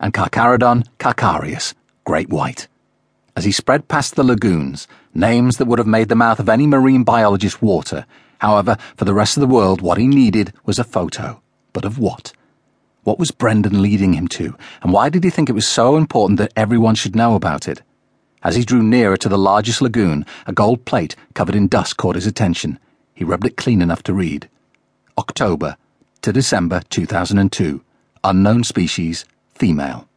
and Carcharodon carcharias, great white. As he spread past the lagoons, names that would have made the mouth of any marine biologist water, however, for the rest of the world, what he needed was a photo. But of what? What was Brendan leading him to, and why did he think it was so important that everyone should know about it? As he drew nearer to the largest lagoon, a gold plate covered in dust caught his attention. He rubbed it clean enough to read. October to December 2002. Unknown species, female.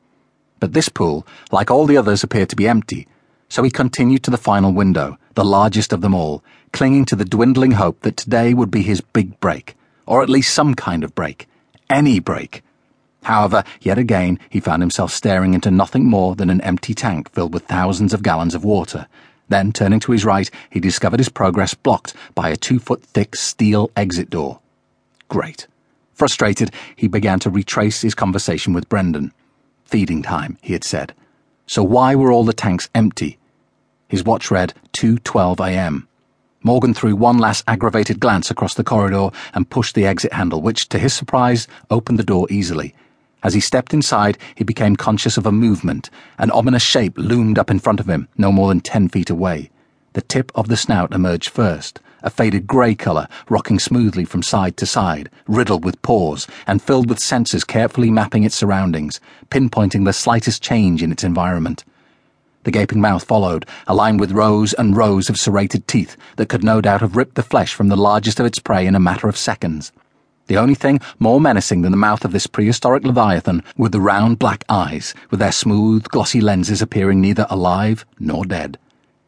But this pool, like all the others, appeared to be empty, so he continued to the final window, the largest of them all, clinging to the dwindling hope that today would be his big break, or at least some kind of break. Any break. However, yet again, he found himself staring into nothing more than an empty tank filled with thousands of gallons of water. Then, turning to his right, he discovered his progress blocked by a two foot thick steel exit door. Great. Frustrated, he began to retrace his conversation with Brendan. Feeding time, he had said. So why were all the tanks empty? His watch read 2:12 a.m. Morgan threw one last aggravated glance across the corridor and pushed the exit handle, which, to his surprise, opened the door easily. As he stepped inside, he became conscious of a movement. An ominous shape loomed up in front of him, no more than ten feet away. The tip of the snout emerged first, a faded grey colour, rocking smoothly from side to side, riddled with pores, and filled with sensors carefully mapping its surroundings, pinpointing the slightest change in its environment. The gaping mouth followed, aligned with rows and rows of serrated teeth that could no doubt have ripped the flesh from the largest of its prey in a matter of seconds. The only thing more menacing than the mouth of this prehistoric leviathan were the round black eyes, with their smooth, glossy lenses appearing neither alive nor dead.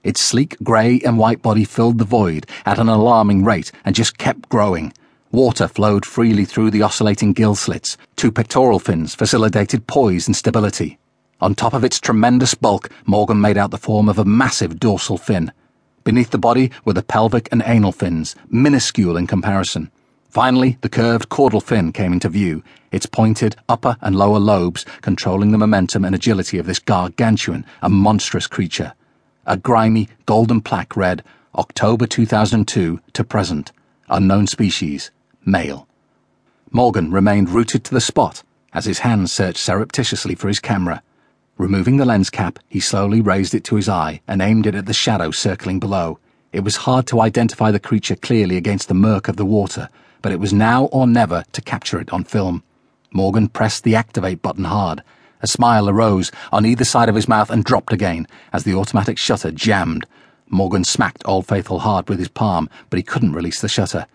Its sleek grey and white body filled the void at an alarming rate and just kept growing. Water flowed freely through the oscillating gill slits. Two pectoral fins facilitated poise and stability. On top of its tremendous bulk, Morgan made out the form of a massive dorsal fin. Beneath the body were the pelvic and anal fins, minuscule in comparison. Finally, the curved caudal fin came into view, its pointed upper and lower lobes controlling the momentum and agility of this gargantuan and monstrous creature. A grimy, golden plaque read, October 2002 to present, unknown species, male. Morgan remained rooted to the spot as his hands searched surreptitiously for his camera. Removing the lens cap, he slowly raised it to his eye and aimed it at the shadow circling below. It was hard to identify the creature clearly against the murk of the water, but it was now or never to capture it on film. Morgan pressed the activate button hard. A smile arose on either side of his mouth and dropped again as the automatic shutter jammed. Morgan smacked Old Faithful hard with his palm, but he couldn't release the shutter.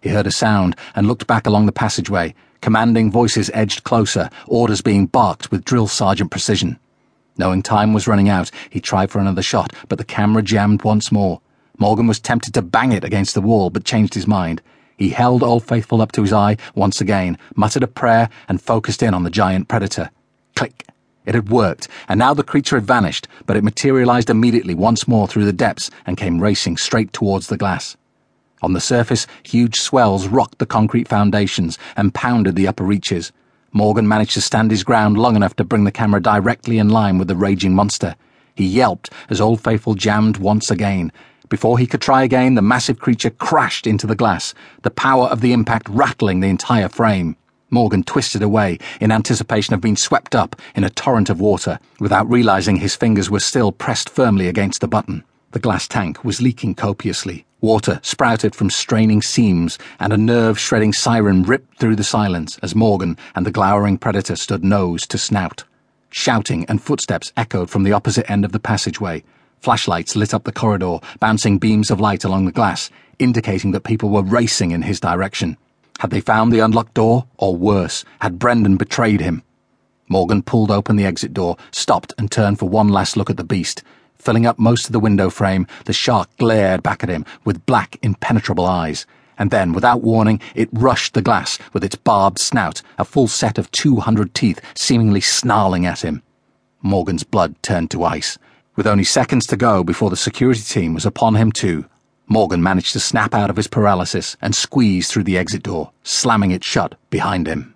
He heard a sound and looked back along the passageway. Commanding voices edged closer, orders being barked with drill sergeant precision. Knowing time was running out, he tried for another shot, but the camera jammed once more. Morgan was tempted to bang it against the wall, but changed his mind. He held Old Faithful up to his eye once again, muttered a prayer, and focused in on the giant predator. Click. It had worked, and now the creature had vanished, but it materialized immediately once more through the depths and came racing straight towards the glass. On the surface, huge swells rocked the concrete foundations and pounded the upper reaches. Morgan managed to stand his ground long enough to bring the camera directly in line with the raging monster. He yelped as Old Faithful jammed once again, before he could try again, the massive creature crashed into the glass, the power of the impact rattling the entire frame. Morgan twisted away in anticipation of being swept up in a torrent of water, without realizing his fingers were still pressed firmly against the button. The glass tank was leaking copiously. Water sprouted from straining seams, and a nerve shredding siren ripped through the silence as Morgan and the glowering predator stood nose to snout. Shouting and footsteps echoed from the opposite end of the passageway. Flashlights lit up the corridor, bouncing beams of light along the glass, indicating that people were racing in his direction. Had they found the unlocked door, or worse, had Brendan betrayed him? Morgan pulled open the exit door, stopped, and turned for one last look at the beast. Filling up most of the window frame, the shark glared back at him with black, impenetrable eyes. And then, without warning, it rushed the glass with its barbed snout, a full set of two hundred teeth seemingly snarling at him. Morgan's blood turned to ice. With only seconds to go before the security team was upon him too, Morgan managed to snap out of his paralysis and squeeze through the exit door, slamming it shut behind him.